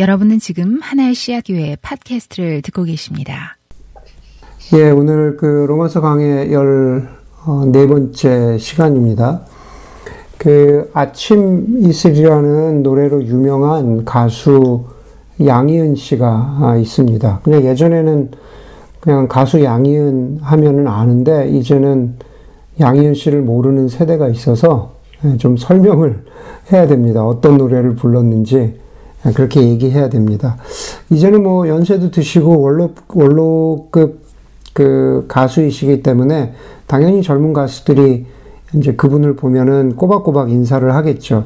여러분은 지금 하나의 씨앗교회 팟캐스트를 듣고 계십니다. 예, 오늘 그 로마서 강의 열 어, 네 번째 시간입니다. 그 아침 이슬이라는 노래로 유명한 가수 양희은 씨가 아, 있습니다. 그냥 예전에는 그냥 가수 양희은 하면은 아는데 이제는 양희은 씨를 모르는 세대가 있어서 예, 좀 설명을 해야 됩니다. 어떤 노래를 불렀는지 예, 그렇게 얘기해야 됩니다. 이제는 뭐 연세도 드시고 원로 원로급 그 가수이시기 때문에 당연히 젊은 가수들이 이제 그분을 보면은 꼬박꼬박 인사를 하겠죠.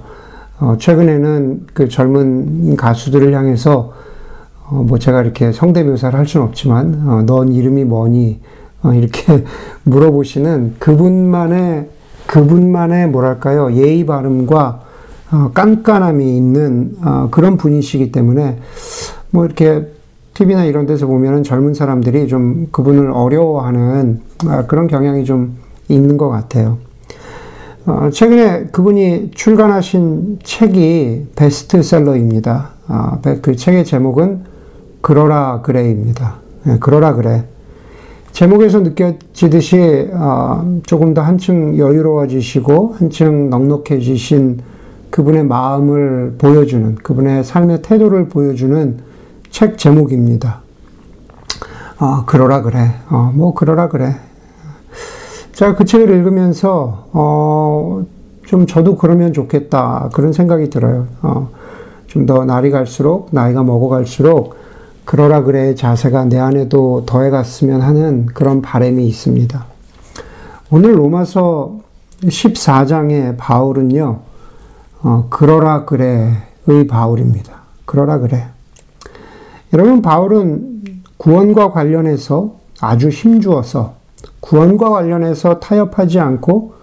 어, 최근에는 그 젊은 가수들을 향해서 어, 뭐 제가 이렇게 성대묘사를 할 수는 없지만 어, 넌 이름이 뭐니 어, 이렇게 물어보시는 그분만의 그분만의 뭐랄까요 예의 바름과 어, 깐깐함이 있는 어, 그런 분이시기 때문에 뭐 이렇게 TV나 이런 데서 보면은 젊은 사람들이 좀 그분을 어려워하는 아, 그런 경향이 좀 있는 것 같아요. 어, 최근에 그분이 출간하신 책이 베스트셀러입니다. 아, 그 책의 제목은 그러라 그래입니다. 네, 그러라 그래. 제목에서 느껴지듯이 어, 조금 더 한층 여유로워지시고 한층 넉넉해지신 그분의 마음을 보여주는 그분의 삶의 태도를 보여주는 책 제목입니다. 어, 그러라 그래. 어, 뭐 그러라 그래. 제가 그 책을 읽으면서 어, 좀 저도 그러면 좋겠다 그런 생각이 들어요. 어, 좀 더 날이 갈수록 나이가 먹어갈수록 그러라 그래 자세가 내 안에도 더해갔으면 하는 그런 바람이 있습니다. 오늘 로마서 14장의 바울은요, 어, 그러라 그래의 바울입니다. 그러라 그래. 여러분, 바울은 구원과 관련해서 아주 힘주어서 구원과 관련해서 타협하지 않고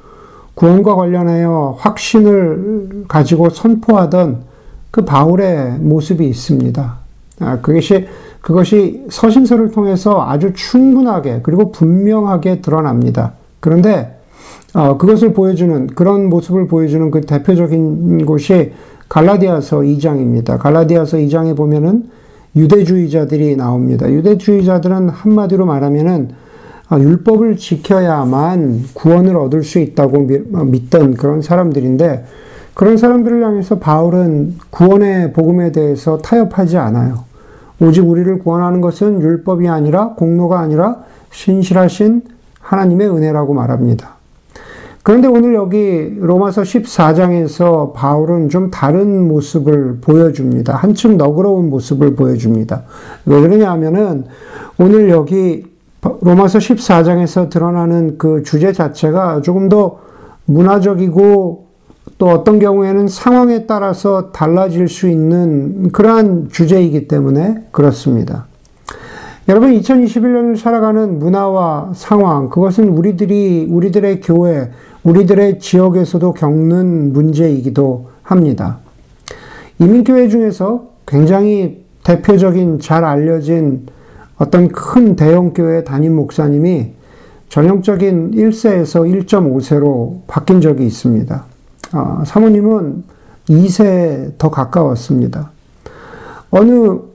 구원과 관련하여 확신을 가지고 선포하던 그 바울의 모습이 있습니다. 아, 그것이, 그것이 서신서를 통해서 아주 충분하게 그리고 분명하게 드러납니다. 그런데 어, 그것을 보여주는 그런 모습을 보여주는 그 대표적인 곳이 갈라디아서 2장입니다. 갈라디아서 2장에 보면은 유대주의자들이 나옵니다. 유대주의자들은 한마디로 말하면은 아, 율법을 지켜야만 구원을 얻을 수 있다고 믿던 그런 사람들인데 그런 사람들을 향해서 바울은 구원의 복음에 대해서 타협하지 않아요. 오직 우리를 구원하는 것은 율법이 아니라 공로가 아니라 신실하신 하나님의 은혜라고 말합니다. 그런데 오늘 여기 로마서 14장에서 바울은 좀 다른 모습을 보여줍니다. 한층 너그러운 모습을 보여줍니다. 왜 그러냐 하면은 오늘 여기 로마서 14장에서 드러나는 그 주제 자체가 조금 더 문화적이고 또 어떤 경우에는 상황에 따라서 달라질 수 있는 그러한 주제이기 때문에 그렇습니다. 여러분, 2021년을 살아가는 문화와 상황, 그것은 우리들이, 우리들의 교회, 우리들의 지역에서도 겪는 문제이기도 합니다. 이민교회 중에서 굉장히 대표적인 잘 알려진 어떤 큰 대형 교회 담임 목사님이 전형적인 1세에서 1.5세로 바뀐 적이 있습니다. 아, 사모님은 2세 더 가까웠습니다. 어느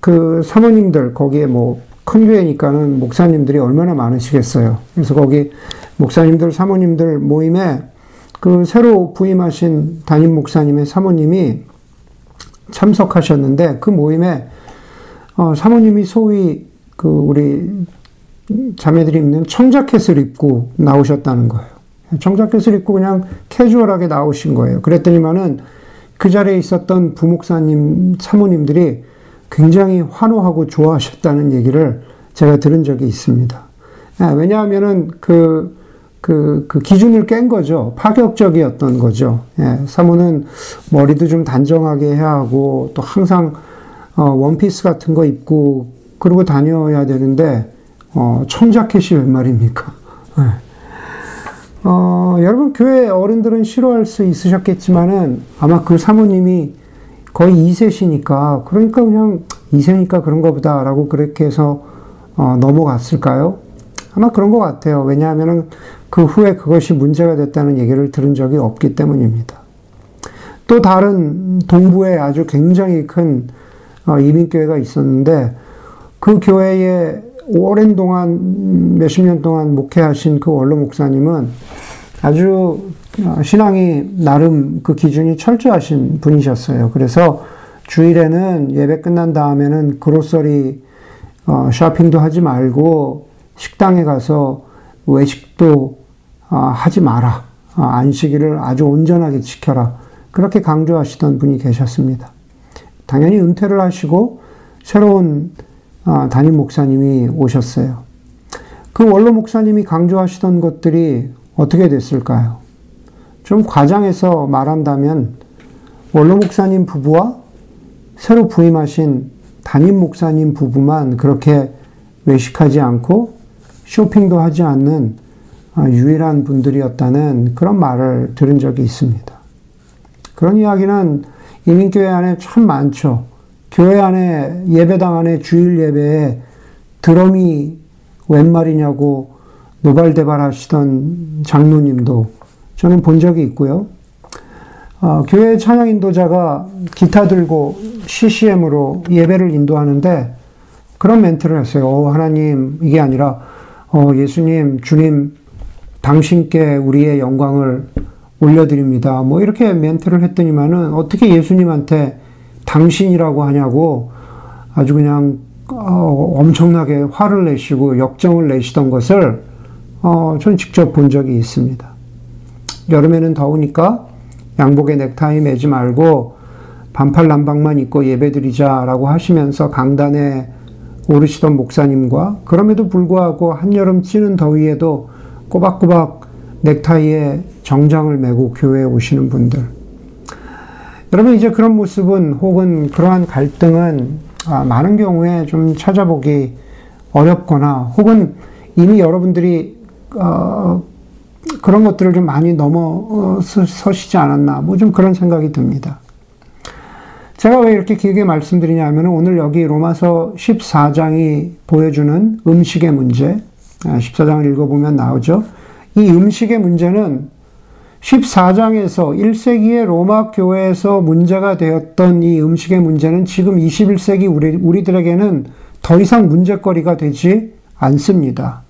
그 사모님들, 거기에 뭐 큰 교회니까는 목사님들이 얼마나 많으시겠어요. 그래서 거기 목사님들, 사모님들 모임에 그 새로 부임하신 담임 목사님의 사모님이 참석하셨는데 그 모임에 어, 사모님이 소위 그 우리 자매들이 입는 청자켓을 입고 나오셨다는 거예요. 청자켓을 입고 그냥 캐주얼하게 나오신 거예요. 그랬더니만은 그 자리에 있었던 부목사님, 사모님들이 굉장히 환호하고 좋아하셨다는 얘기를 제가 들은 적이 있습니다. 예, 왜냐하면은 그, 그, 그 기준을 깬 거죠. 파격적이었던 거죠. 예, 사모는 머리도 좀 단정하게 해야 하고 또 항상 어, 원피스 같은 거 입고 그러고 다녀야 되는데 어, 청자켓이 웬 말입니까? 네. 어, 여러분 교회 어른들은 싫어할 수 있으셨겠지만은 아마 그 사모님이 거의 2세시니까 그러니까 그냥 2세니까 그런가 보다라고 그렇게 해서 어, 넘어갔을까요? 아마 그런 것 같아요. 왜냐하면은 그 후에 그것이 문제가 됐다는 얘기를 들은 적이 없기 때문입니다. 또 다른 동부에 아주 굉장히 큰 어, 이민교회가 있었는데 그 교회에 오랜 동안 몇십 년 동안 목회하신 그 원로 목사님은 아주 어, 신앙이 나름 그 기준이 철저하신 분이셨어요. 그래서 주일에는 예배 끝난 다음에는 그로서리 어, 쇼핑도 하지 말고 식당에 가서 외식도 어, 하지 마라. 어, 안식일을 아주 온전하게 지켜라. 그렇게 강조하시던 분이 계셨습니다. 당연히 은퇴를 하시고 새로운 어, 담임 목사님이 오셨어요. 그 원로 목사님이 강조하시던 것들이 어떻게 됐을까요? 좀 과장해서 말한다면 원로 목사님 부부와 새로 부임하신 담임 목사님 부부만 그렇게 외식하지 않고 쇼핑도 하지 않는 아, 유일한 분들이었다는 그런 말을 들은 적이 있습니다. 그런 이야기는 이민교회 안에 참 많죠. 교회 안에 예배당 안에 주일 예배에 드럼이 웬 말이냐고 노발대발 하시던 장로님도 저는 본 적이 있고요. 어, 교회 찬양 인도자가 기타 들고 CCM으로 예배를 인도하는데 그런 멘트를 했어요. 어, 하나님, 이게 아니라, 어, 예수님, 주님, 당신께 우리의 영광을 올려드립니다. 뭐 이렇게 멘트를 했더니만은 어떻게 예수님한테 당신이라고 하냐고 아주 그냥 어, 엄청나게 화를 내시고 역정을 내시던 것을 어, 전 직접 본 적이 있습니다. 여름에는 더우니까 양복에 넥타이 매지 말고 반팔 남방만 입고 예배드리자라고 하시면서 강단에 오르시던 목사님과 그럼에도 불구하고 한여름 찌는 더위에도 꼬박꼬박 넥타이에 정장을 메고 교회에 오시는 분들. 여러분, 이제 그런 모습은 혹은 그러한 갈등은 아, 많은 경우에 좀 찾아보기 어렵거나 혹은 이미 여러분들이 어, 그런 것들을 좀 많이 넘어서시지 않았나, 뭐 좀 그런 생각이 듭니다. 제가 왜 이렇게 길게 말씀드리냐면 오늘 여기 로마서 14장이 보여주는 음식의 문제, 14장을 아, 읽어보면 나오죠. 이 음식의 문제는 14장에서 1세기의 로마 교회에서 문제가 되었던 이 음식의 문제는 지금 21세기 우리, 우리들에게는 더 이상 문제거리가 되지 않습니다.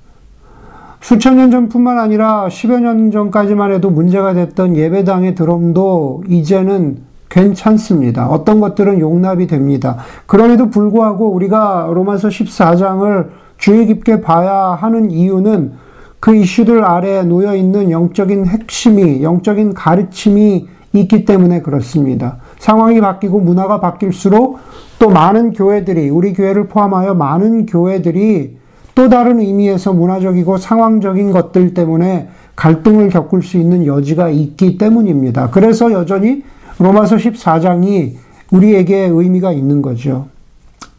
수천 년 전뿐만 아니라 10여 년 전까지만 해도 문제가 됐던 예배당의 드럼도 이제는 괜찮습니다. 어떤 것들은 용납이 됩니다. 그럼에도 불구하고 우리가 로마서 14장을 주의 깊게 봐야 하는 이유는 그 이슈들 아래에 놓여 있는 영적인 핵심이, 영적인 가르침이 있기 때문에 그렇습니다. 상황이 바뀌고 문화가 바뀔수록 또 많은 교회들이, 우리 교회를 포함하여 많은 교회들이 또 다른 의미에서 문화적이고 상황적인 것들 때문에 갈등을 겪을 수 있는 여지가 있기 때문입니다. 그래서 여전히 로마서 14장이 우리에게 의미가 있는 거죠.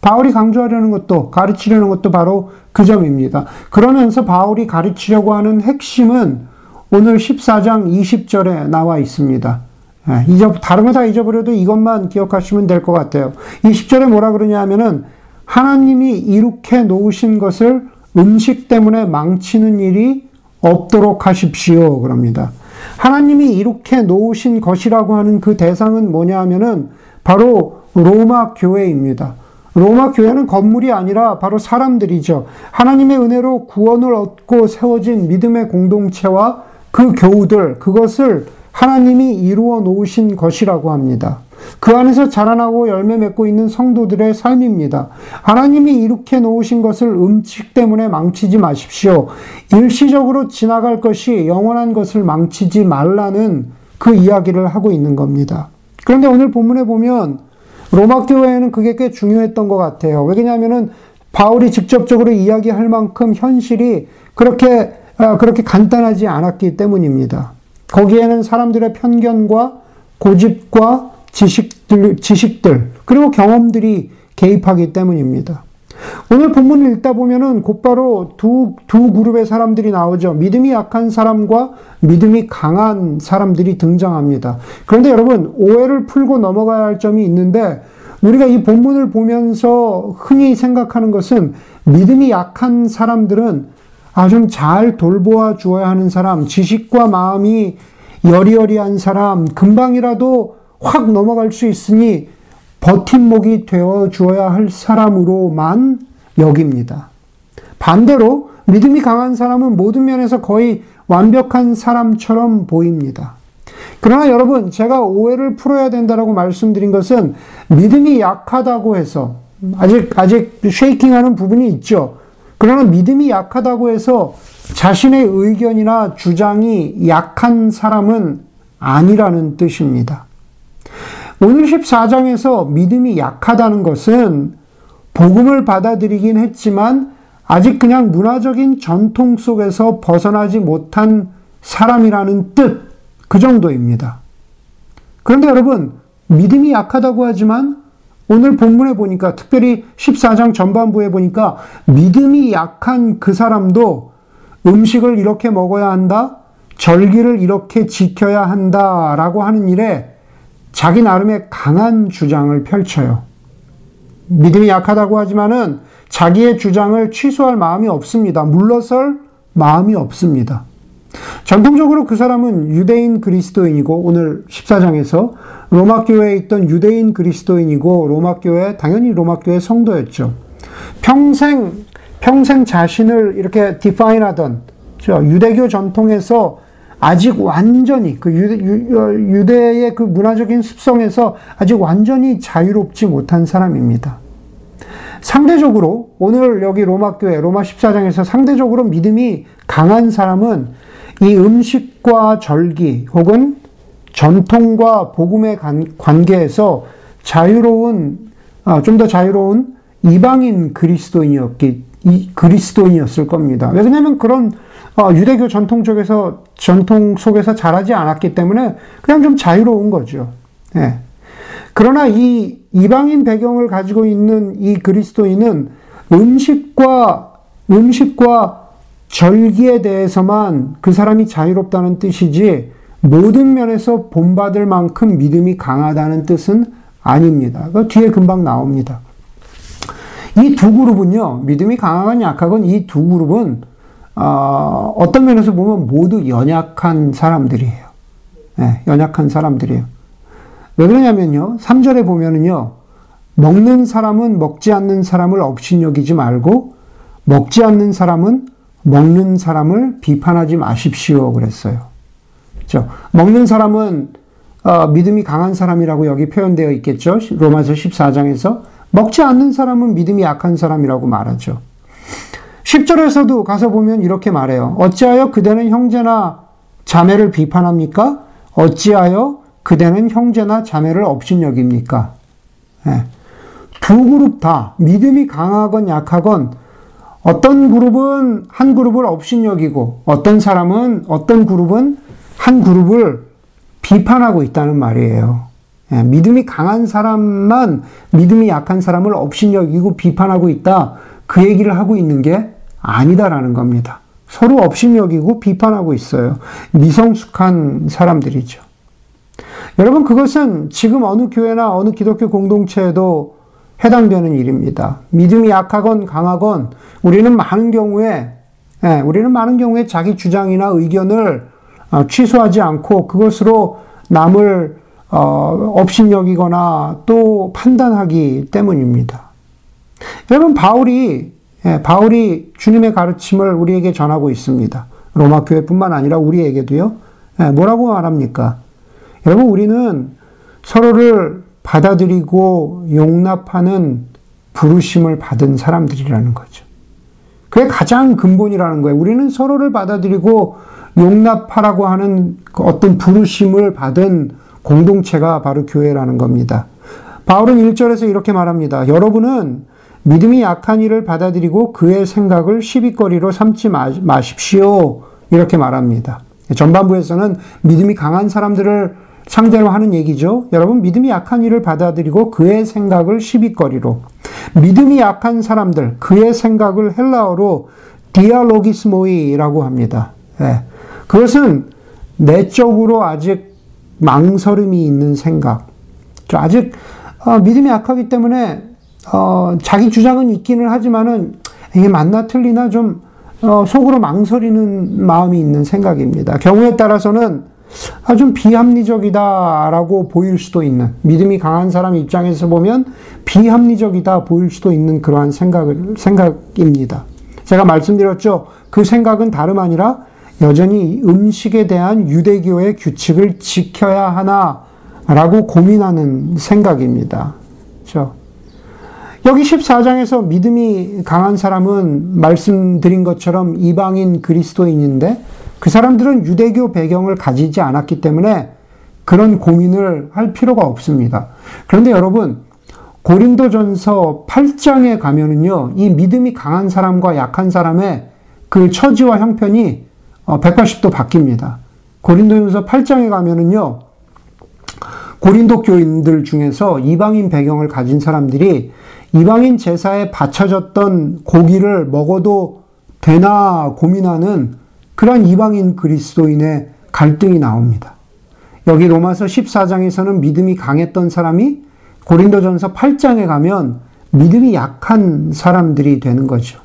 바울이 강조하려는 것도 가르치려는 것도 바로 그 점입니다. 그러면서 바울이 가르치려고 하는 핵심은 오늘 14장 20절에 나와 있습니다. 예, 잊어, 다른 거 다 잊어버려도 이것만 기억하시면 될 것 같아요. 이 10절에 뭐라 그러냐 하면은 하나님이 이룩해 놓으신 것을 음식 때문에 망치는 일이 없도록 하십시오. 그럽니다. 하나님이 이룩해 놓으신 것이라고 하는 그 대상은 뭐냐 하면은 바로 로마 교회입니다. 로마 교회는 건물이 아니라 바로 사람들이죠. 하나님의 은혜로 구원을 얻고 세워진 믿음의 공동체와 그 교우들, 그것을 하나님이 이루어 놓으신 것이라고 합니다. 그 안에서 자라나고 열매 맺고 있는 성도들의 삶입니다. 하나님이 이렇게 놓으신 것을 음식 때문에 망치지 마십시오. 일시적으로 지나갈 것이 영원한 것을 망치지 말라는 그 이야기를 하고 있는 겁니다. 그런데 오늘 본문에 보면 로마 교회에는 그게 꽤 중요했던 것 같아요. 왜냐하면은 바울이 직접적으로 이야기할 만큼 현실이 그렇게 아, 그렇게 간단하지 않았기 때문입니다. 거기에는 사람들의 편견과 고집과 지식들, 지식들 그리고 경험들이 개입하기 때문입니다. 오늘 본문을 읽다 보면은 곧바로 두, 두 그룹의 사람들이 나오죠. 믿음이 약한 사람과 믿음이 강한 사람들이 등장합니다. 그런데 여러분, 오해를 풀고 넘어가야 할 점이 있는데, 우리가 이 본문을 보면서 흔히 생각하는 것은 믿음이 약한 사람들은 아주 잘 돌보아 주어야 하는 사람, 지식과 마음이 여리여리한 사람, 금방이라도 확 넘어갈 수 있으니 버팀목이 되어 주어야 할 사람으로만 여깁니다. 반대로 믿음이 강한 사람은 모든 면에서 거의 완벽한 사람처럼 보입니다. 그러나 여러분, 제가 오해를 풀어야 된다라고 말씀드린 것은 믿음이 약하다고 해서 아직 아직 쉐이킹하는 부분이 있죠. 그러나 믿음이 약하다고 해서 자신의 의견이나 주장이 약한 사람은 아니라는 뜻입니다. 오늘 14장에서 믿음이 약하다는 것은 복음을 받아들이긴 했지만 아직 그냥 문화적인 전통 속에서 벗어나지 못한 사람이라는 뜻, 그 정도입니다. 그런데 여러분, 믿음이 약하다고 하지만 오늘 본문에 보니까, 특별히 14장 전반부에 보니까 믿음이 약한 그 사람도 음식을 이렇게 먹어야 한다, 절기를 이렇게 지켜야 한다라고 하는 일에 자기 나름의 강한 주장을 펼쳐요. 믿음이 약하다고 하지만은 자기의 주장을 취소할 마음이 없습니다. 물러설 마음이 없습니다. 전통적으로 그 사람은 유대인 그리스도인이고 오늘 14장에서 로마 교회에 있던 유대인 그리스도인이고 로마 교회 당연히 로마 교회 성도였죠. 평생 평생 자신을 이렇게 디파인하던 유대교 전통에서 아직 완전히 그 유대, 의그 문화적인 습성에서 아직 완전히 자유롭지 못한 사람입니다. 상대적으로 오늘 여기 로마 교회 로마 14장에서 상대적으로 믿음이 강한 사람은 이 음식과 절기 혹은 전통과 복음의 관계에서 자유로운 아, 좀더 자유로운 이방인 그리스도인이었기 그리스도인이었을 겁니다. 왜냐하면 그런 어, 유대교 전통 쪽에서 전통 속에서 자라지 않았기 때문에 그냥 좀 자유로운 거죠. 예. 그러나 이 이방인 배경을 가지고 있는 이 그리스도인은 음식과 음식과 절기에 대해서만 그 사람이 자유롭다는 뜻이지 모든 면에서 본받을 만큼 믿음이 강하다는 뜻은 아닙니다. 그 뒤에 금방 나옵니다. 이 두 그룹은요, 믿음이 강하건 약하건 이 두 그룹은 어, 어떤 면에서 보면 모두 연약한 사람들이에요. 네, 연약한 사람들이에요. 왜 그러냐면요. 3절에 보면은요. 먹는 사람은 먹지 않는 사람을 업신여기지 말고 먹지 않는 사람은 먹는 사람을 비판하지 마십시오. 그랬어요. 그렇죠? 먹는 사람은 어, 믿음이 강한 사람이라고 여기 표현되어 있겠죠. 로마서 14장에서 먹지 않는 사람은 믿음이 약한 사람이라고 말하죠. 10절에서도 가서 보면 이렇게 말해요. 어찌하여 그대는 형제나 자매를 비판합니까? 어찌하여 그대는 형제나 자매를 업신여깁니까? 네. 두 그룹 다 믿음이 강하건 약하건 어떤 그룹은 한 그룹을 업신여기고 어떤 사람은 어떤 그룹은 한 그룹을 비판하고 있다는 말이에요. 네. 믿음이 강한 사람만 믿음이 약한 사람을 업신여기고 비판하고 있다. 그 얘기를 하고 있는 게 아니다라는 겁니다. 서로 업신여기고 비판하고 있어요. 미성숙한 사람들이죠. 여러분, 그것은 지금 어느 교회나 어느 기독교 공동체에도 해당되는 일입니다. 믿음이 약하건 강하건 우리는 많은 경우에, 예, 우리는 많은 경우에 자기 주장이나 의견을 어, 취소하지 않고 그것으로 남을 어, 업신여기거나 또 판단하기 때문입니다. 여러분, 바울이 예, 바울이 주님의 가르침을 우리에게 전하고 있습니다. 로마 교회뿐만 아니라 우리에게도요. 예, 뭐라고 말합니까? 여러분, 우리는 서로를 받아들이고 용납하는 부르심을 받은 사람들이라는 거죠. 그게 가장 근본이라는 거예요. 우리는 서로를 받아들이고 용납하라고 하는 그 어떤 부르심을 받은 공동체가 바로 교회라는 겁니다. 바울은 1절에서 이렇게 말합니다. 여러분은 믿음이 약한 이를 받아들이고 그의 생각을 시비거리로 삼지 마십시오. 이렇게 말합니다. 전반부에서는 믿음이 강한 사람들을 상대로 하는 얘기죠. 여러분, 믿음이 약한 이를 받아들이고 그의 생각을 시비거리로. 믿음이 약한 사람들, 그의 생각을 헬라어로 디아로기스모이라고 합니다. 네. 그것은 내적으로 아직 망설임이 있는 생각. 아직 어, 믿음이 약하기 때문에 어, 자기 주장은 있기는 하지만은 이게 맞나 틀리나 좀 어, 속으로 망설이는 마음이 있는 생각입니다. 경우에 따라서는 아, 좀 비합리적이다라고 보일 수도 있는, 믿음이 강한 사람 입장에서 보면 비합리적이다 보일 수도 있는 그러한 생각을, 생각입니다. 제가 말씀드렸죠. 그 생각은 다름 아니라 여전히 음식에 대한 유대교의 규칙을 지켜야 하나라고 고민하는 생각입니다. 그렇죠? 여기 14장에서 믿음이 강한 사람은 말씀드린 것처럼 이방인 그리스도인인데 그 사람들은 유대교 배경을 가지지 않았기 때문에 그런 고민을 할 필요가 없습니다. 그런데 여러분, 고린도전서 8장에 가면은요, 이 믿음이 강한 사람과 약한 사람의 그 처지와 형편이 180도 어, 바뀝니다. 고린도전서 8장에 가면은요, 고린도 교인들 중에서 이방인 배경을 가진 사람들이 이방인 제사에 바쳐졌던 고기를 먹어도 되나 고민하는 그런 이방인 그리스도인의 갈등이 나옵니다. 여기 로마서 14장에서는 믿음이 강했던 사람이 고린도전서 8장에 가면 믿음이 약한 사람들이 되는 거죠.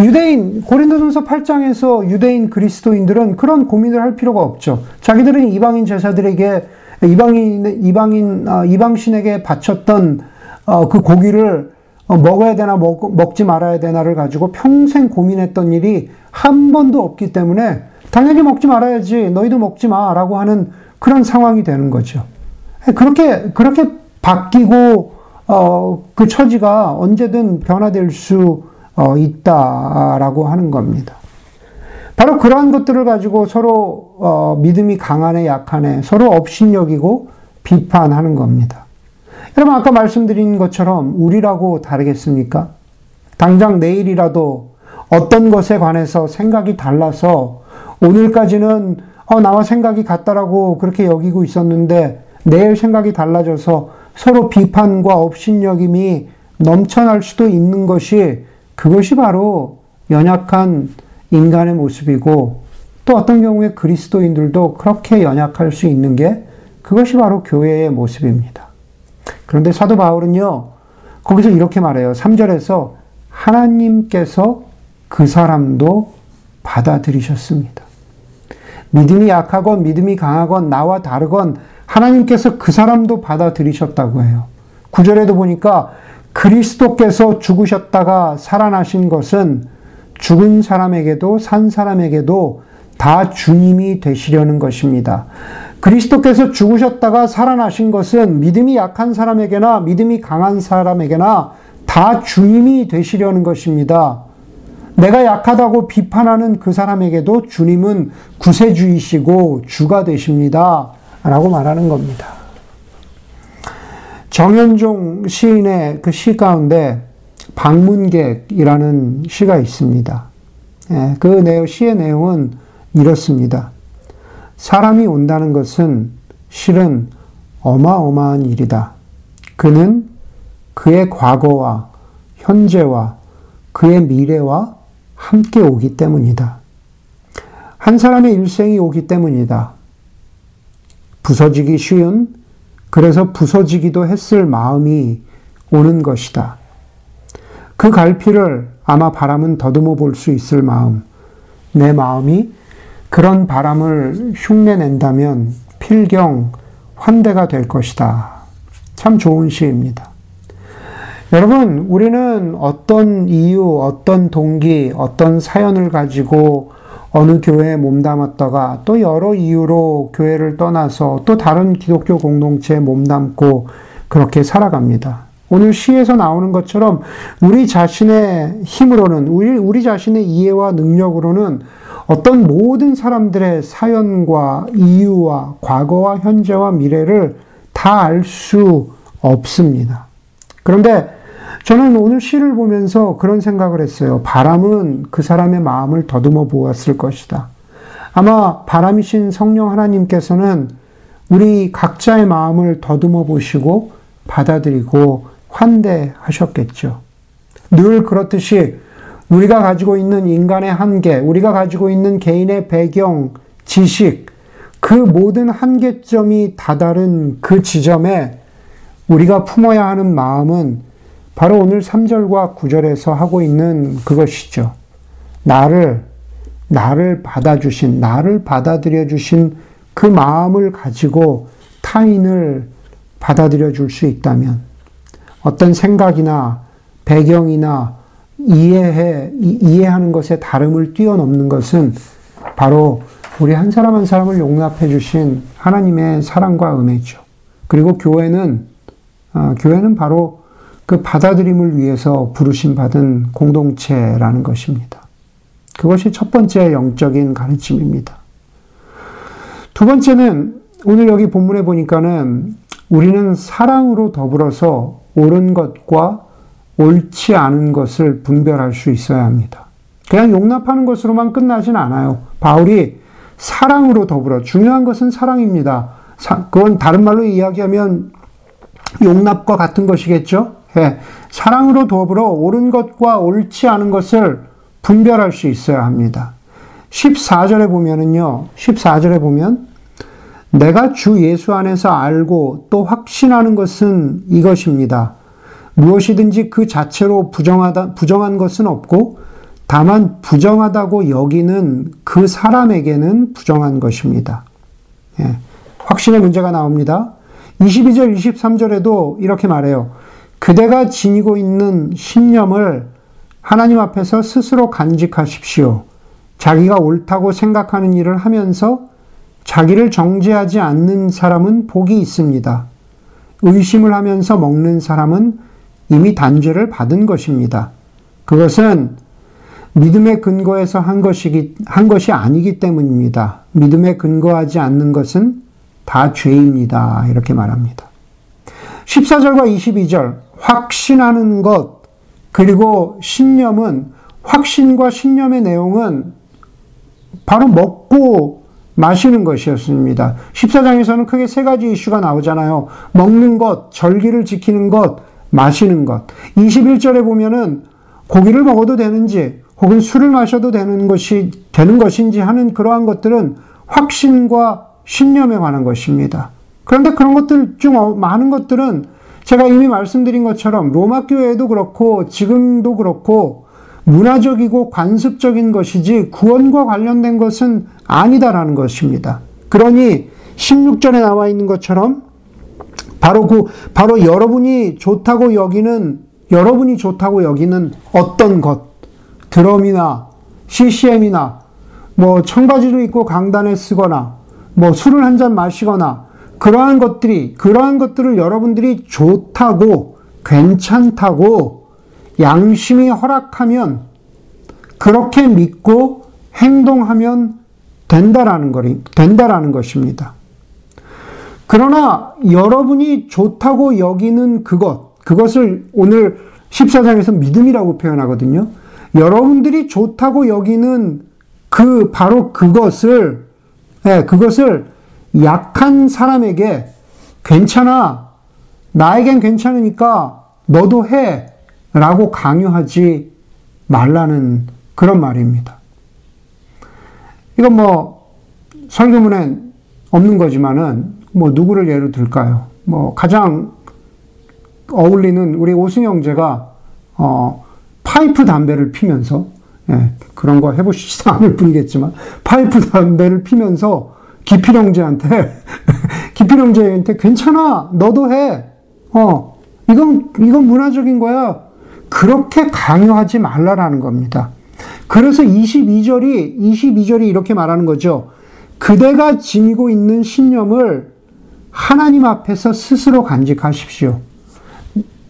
유대인, 고린도전서 8장에서 유대인 그리스도인들은 그런 고민을 할 필요가 없죠. 자기들은 이방인 제사들에게, 이방인, 이방인, 아, 이방신에게 바쳤던 어, 그 고기를 어, 먹어야 되나 먹, 먹지 말아야 되나를 가지고 평생 고민했던 일이 한 번도 없기 때문에 당연히 먹지 말아야지 너희도 먹지 마라고 하는 그런 상황이 되는 거죠. 그렇게 그렇게 바뀌고 어, 그 처지가 언제든 변화될 수 어, 있다라고 하는 겁니다. 바로 그러한 것들을 가지고 서로 어, 믿음이 강하네 약하네 서로 업신여기고 비판하는 겁니다. 여러분 아까 말씀드린 것처럼 우리라고 다르겠습니까? 당장 내일이라도 어떤 것에 관해서 생각이 달라서 오늘까지는 어, 나와 생각이 같다라고 그렇게 여기고 있었는데 내일 생각이 달라져서 서로 비판과 업신여김이 넘쳐날 수도 있는 것이 그것이 바로 연약한 인간의 모습이고 또 어떤 경우에 그리스도인들도 그렇게 연약할 수 있는 게 그것이 바로 교회의 모습입니다. 그런데 사도 바울은요, 거기서 이렇게 말해요. 3절에서 하나님께서 그 사람도 받아들이셨습니다. 믿음이 약하건 믿음이 강하건 나와 다르건 하나님께서 그 사람도 받아들이셨다고 해요. 9절에도 보니까 그리스도께서 죽으셨다가 살아나신 것은 죽은 사람에게도 산 사람에게도 다 주님이 되시려는 것입니다. 그리스도께서 죽으셨다가 살아나신 것은 믿음이 약한 사람에게나 믿음이 강한 사람에게나 다 주님이 되시려는 것입니다. 내가 약하다고 비판하는 그 사람에게도 주님은 구세주이시고 주가 되십니다. 라고 말하는 겁니다. 정현종 시인의 그 시 가운데 방문객이라는 시가 있습니다. 예, 그 시의 내용은 이렇습니다. 사람이 온다는 것은 실은 어마어마한 일이다. 그는 그의 과거와 현재와 그의 미래와 함께 오기 때문이다. 한 사람의 일생이 오기 때문이다. 부서지기 쉬운, 그래서 부서지기도 했을 마음이 오는 것이다. 그 갈피를 아마 바람은 더듬어 볼 수 있을 마음, 내 마음이 그런 바람을 흉내낸다면 필경 환대가 될 것이다. 참 좋은 시입니다. 여러분, 우리는 어떤 이유, 어떤 동기, 어떤 사연을 가지고 어느 교회에 몸담았다가 또 여러 이유로 교회를 떠나서 또 다른 기독교 공동체에 몸담고 그렇게 살아갑니다. 오늘 시에서 나오는 것처럼 우리 자신의 힘으로는, 우리, 우리 자신의 이해와 능력으로는 어떤 모든 사람들의 사연과 이유와 과거와 현재와 미래를 다 알 수 없습니다. 그런데 저는 오늘 시를 보면서 그런 생각을 했어요. 바람은 그 사람의 마음을 더듬어 보았을 것이다. 아마 바람이신 성령 하나님께서는 우리 각자의 마음을 더듬어 보시고 받아들이고 환대하셨겠죠. 늘 그렇듯이 우리가 가지고 있는 인간의 한계, 우리가 가지고 있는 개인의 배경, 지식, 그 모든 한계점이 다다른 그 지점에 우리가 품어야 하는 마음은 바로 오늘 3절과 9절에서 하고 있는 그것이죠. 나를, 나를 받아주신, 나를 받아들여 주신 그 마음을 가지고 타인을 받아들여 줄 수 있다면 어떤 생각이나 배경이나 이해해, 이해하는 것에 다름을 뛰어넘는 것은 바로 우리 한 사람 한 사람을 용납해 주신 하나님의 사랑과 은혜죠. 그리고 교회는, 어, 교회는 바로 그 받아들임을 위해서 부르심 받은 공동체라는 것입니다. 그것이 첫 번째 영적인 가르침입니다. 두 번째는 오늘 여기 본문에 보니까는 우리는 사랑으로 더불어서 옳은 것과 옳지 않은 것을 분별할 수 있어야 합니다. 그냥 용납하는 것으로만 끝나진 않아요. 바울이 사랑으로 더불어 중요한 것은 사랑입니다. 그건 다른 말로 이야기하면 용납과 같은 것이겠죠. 예, 사랑으로 더불어 옳은 것과 옳지 않은 것을 분별할 수 있어야 합니다. 14절에 보면은요. 14절에 보면 내가 주 예수 안에서 알고 또 확신하는 것은 이것입니다. 무엇이든지 그 자체로 부정하다, 부정한 것은 없고, 다만 부정하다고 여기는 그 사람에게는 부정한 것입니다. 예, 확신의 문제가 나옵니다. 22절, 23절에도 이렇게 말해요. 그대가 지니고 있는 신념을 하나님 앞에서 스스로 간직하십시오. 자기가 옳다고 생각하는 일을 하면서 자기를 정죄하지 않는 사람은 복이 있습니다. 의심을 하면서 먹는 사람은 이미 단죄를 받은 것입니다. 그것은 믿음의 근거에서 한 것이기, 한 것이 아니기 때문입니다. 믿음에 근거하지 않는 것은 다 죄입니다. 이렇게 말합니다. 14절과 22절, 확신하는 것, 그리고 신념은, 확신과 신념의 내용은 바로 먹고 마시는 것이었습니다. 14장에서는 크게 세 가지 이슈가 나오잖아요. 먹는 것, 절기를 지키는 것, 마시는 것. 21절에 보면은 고기를 먹어도 되는지 혹은 술을 마셔도 되는 것이 되는 것인지 하는 그러한 것들은 확신과 신념에 관한 것입니다. 그런데 그런 것들 중 어, 많은 것들은 제가 이미 말씀드린 것처럼 로마 교회도 그렇고 지금도 그렇고 문화적이고 관습적인 것이지 구원과 관련된 것은 아니다라는 것입니다. 그러니 16절에 나와 있는 것처럼 바로 그, 바로 여러분이 좋다고 여기는, 여러분이 좋다고 여기는 어떤 것, 드럼이나 CCM이나 뭐 청바지를 입고 강단에 쓰거나 뭐 술을 한 잔 마시거나 그러한 것들이, 그러한 것들을 여러분들이 좋다고, 괜찮다고 양심이 허락하면 그렇게 믿고 행동하면 된다라는 거 된다라는 것입니다. 그러나 여러분이 좋다고 여기는 그것, 그것을 오늘 14장에서 믿음이라고 표현하거든요. 여러분들이 좋다고 여기는 그, 바로 그것을, 예, 그것을 약한 사람에게 괜찮아. 나에겐 괜찮으니까 너도 해. 라고 강요하지 말라는 그런 말입니다. 이건 뭐, 설교문엔 없는 거지만은 뭐 누구를 예로 들까요? 뭐 가장 어울리는 우리 오승 형제가 어 파이프 담배를 피면서 예, 그런 거 해보시지도 않을 뿐이겠지만 파이프 담배를 피면서 기필 형제한테 기필 형제한테 괜찮아 너도 해 어 이건 이건 문화적인 거야 그렇게 강요하지 말라라는 겁니다. 그래서 22절이 22절이 이렇게 말하는 거죠. 그대가 지니고 있는 신념을 하나님 앞에서 스스로 간직하십시오.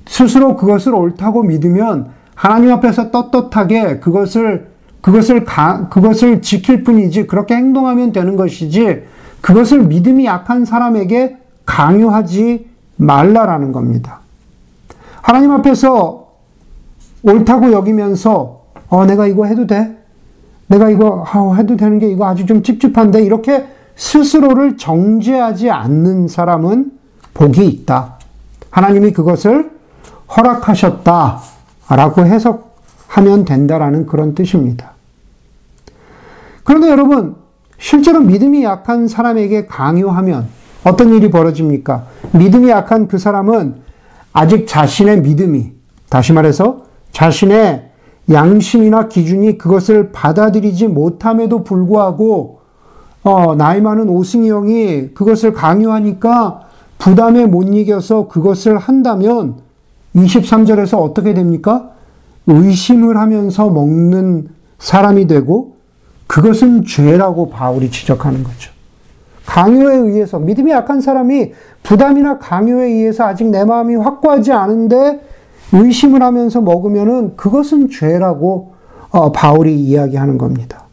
스스로 그것을 옳다고 믿으면 하나님 앞에서 떳떳하게 그것을 그것을 가, 그것을 지킬 뿐이지 그렇게 행동하면 되는 것이지 그것을 믿음이 약한 사람에게 강요하지 말라라는 겁니다. 하나님 앞에서 옳다고 여기면서 어 내가 이거 해도 돼? 내가 이거 아, 해도 되는 게 이거 아주 좀 찝찝한데 이렇게 스스로를 정죄하지 않는 사람은 복이 있다. 하나님이 그것을 허락하셨다. 라고 해석하면 된다라는 그런 뜻입니다. 그런데 여러분, 실제로 믿음이 약한 사람에게 강요하면 어떤 일이 벌어집니까? 믿음이 약한 그 사람은 아직 자신의 믿음이, 다시 말해서 자신의 양심이나 기준이 그것을 받아들이지 못함에도 불구하고 어, 나이 많은 오승희 형이 그것을 강요하니까 부담에 못 이겨서 그것을 한다면 23절에서 어떻게 됩니까? 의심을 하면서 먹는 사람이 되고 그것은 죄라고 바울이 지적하는 거죠. 강요에 의해서 믿음이 약한 사람이 부담이나 강요에 의해서 아직 내 마음이 확고하지 않은데 의심을 하면서 먹으면은 그것은 죄라고 어, 바울이 이야기하는 겁니다.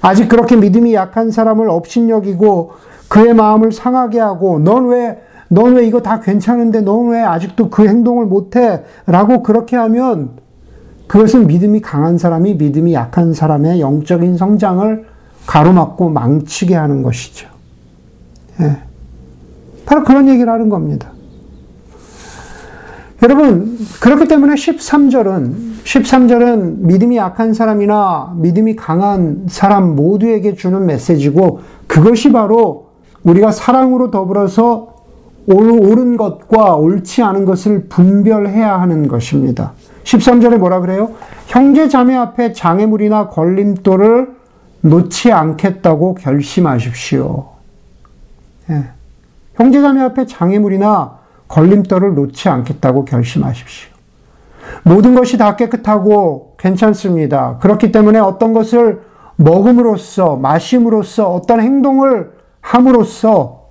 아직 그렇게 믿음이 약한 사람을 업신여기고 그의 마음을 상하게 하고 넌 왜, 넌 왜 이거 다 괜찮은데 넌 왜 아직도 그 행동을 못해? 라고 그렇게 하면 그것은 믿음이 강한 사람이 믿음이 약한 사람의 영적인 성장을 가로막고 망치게 하는 것이죠. 예. 바로 그런 얘기를 하는 겁니다. 여러분, 그렇기 때문에 13절은, 13절은 믿음이 약한 사람이나 믿음이 강한 사람 모두에게 주는 메시지고, 그것이 바로 우리가 사랑으로 더불어서 옳은 것과 옳지 않은 것을 분별해야 하는 것입니다. 13절에 뭐라 그래요? 형제 자매 앞에 장애물이나 걸림돌을 놓지 않겠다고 결심하십시오. 예. 형제 자매 앞에 장애물이나 걸림돌을 놓지 않겠다고 결심하십시오. 모든 것이 다 깨끗하고 괜찮습니다. 그렇기 때문에 어떤 것을 먹음으로써, 마심으로써, 어떤 행동을 함으로써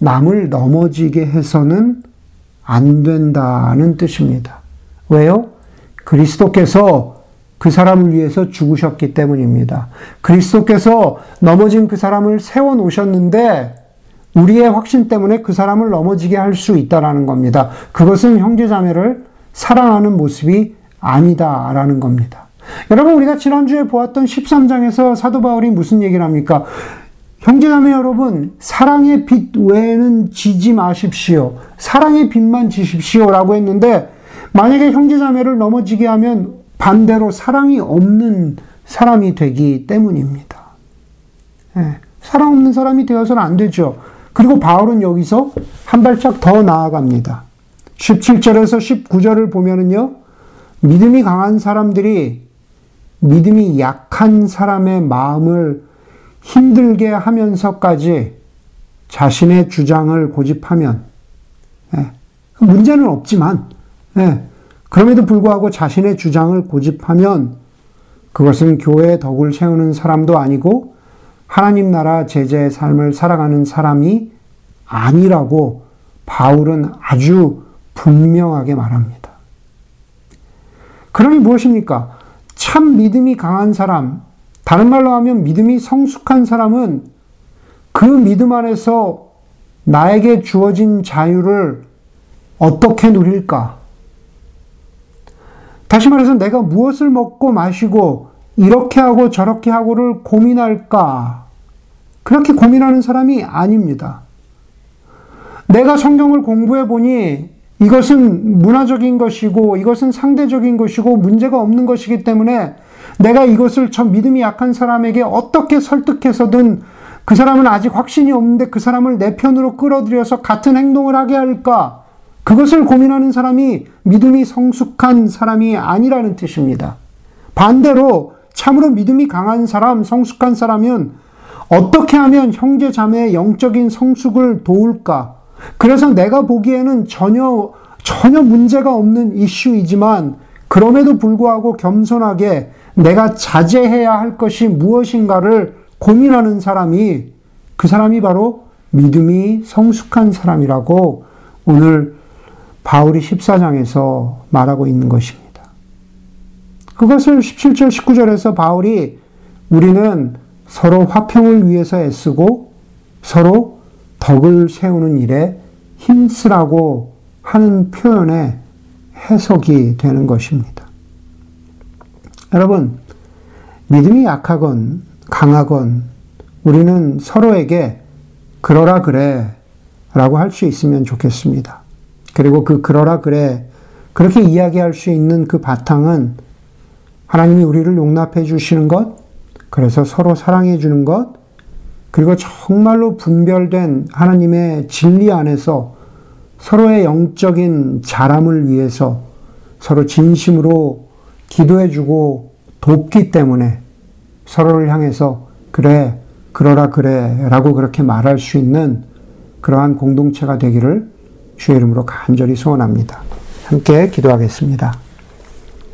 남을 넘어지게 해서는 안 된다는 뜻입니다. 왜요? 그리스도께서 그 사람을 위해서 죽으셨기 때문입니다. 그리스도께서 넘어진 그 사람을 세워 놓으셨는데 우리의 확신 때문에 그 사람을 넘어지게 할 수 있다라는 겁니다. 그것은 형제자매를 사랑하는 모습이 아니다라는 겁니다. 여러분 우리가 지난주에 보았던 13장에서 사도 바울이 무슨 얘기를 합니까? 형제자매 여러분, 사랑의 빛 외에는 지지 마십시오. 사랑의 빛만 지십시오라고 했는데 만약에 형제자매를 넘어지게 하면 반대로 사랑이 없는 사람이 되기 때문입니다. 네, 사랑 없는 사람이 되어서는 안 되죠. 그리고 바울은 여기서 한 발짝 더 나아갑니다. 17절에서 19절을 보면은요, 믿음이 강한 사람들이 믿음이 약한 사람의 마음을 힘들게 하면서까지 자신의 주장을 고집하면, 예, 문제는 없지만, 예, 그럼에도 불구하고 자신의 주장을 고집하면 그것은 교회의 덕을 세우는 사람도 아니고 하나님 나라 제자의 삶을 살아가는 사람이 아니라고 바울은 아주 분명하게 말합니다. 그러니 무엇입니까? 참 믿음이 강한 사람, 다른 말로 하면 믿음이 성숙한 사람은 그 믿음 안에서 나에게 주어진 자유를 어떻게 누릴까? 다시 말해서 내가 무엇을 먹고 마시고 이렇게 하고 저렇게 하고를 고민할까? 그렇게 고민하는 사람이 아닙니다. 내가 성경을 공부해 보니 이것은 문화적인 것이고 이것은 상대적인 것이고 문제가 없는 것이기 때문에 내가 이것을 저 믿음이 약한 사람에게 어떻게 설득해서든 그 사람은 아직 확신이 없는데 그 사람을 내 편으로 끌어들여서 같은 행동을 하게 할까? 그것을 고민하는 사람이 믿음이 성숙한 사람이 아니라는 뜻입니다. 반대로 참으로 믿음이 강한 사람, 성숙한 사람은 어떻게 하면 형제 자매의 영적인 성숙을 도울까? 그래서 내가 보기에는 전혀 전혀 문제가 없는 이슈이지만 그럼에도 불구하고 겸손하게 내가 자제해야 할 것이 무엇인가를 고민하는 사람이 그 사람이 바로 믿음이 성숙한 사람이라고 오늘 바울이 14장에서 말하고 있는 것입니다. 그것을 17절, 19절에서 바울이 우리는 서로 화평을 위해서 애쓰고 서로 덕을 세우는 일에 힘쓰라고 하는 표현의 해석이 되는 것입니다. 여러분, 믿음이 약하건 강하건 우리는 서로에게 그러라 그래 라고 할 수 있으면 좋겠습니다. 그리고 그 그러라 그래 그렇게 이야기할 수 있는 그 바탕은 하나님이 우리를 용납해 주시는 것, 그래서 서로 사랑해 주는 것, 그리고 정말로 분별된 하나님의 진리 안에서 서로의 영적인 자람을 위해서 서로 진심으로 기도해 주고 돕기 때문에 서로를 향해서 그래, 그러라 그래 라고 그렇게 말할 수 있는 그러한 공동체가 되기를 주의 이름으로 간절히 소원합니다. 함께 기도하겠습니다.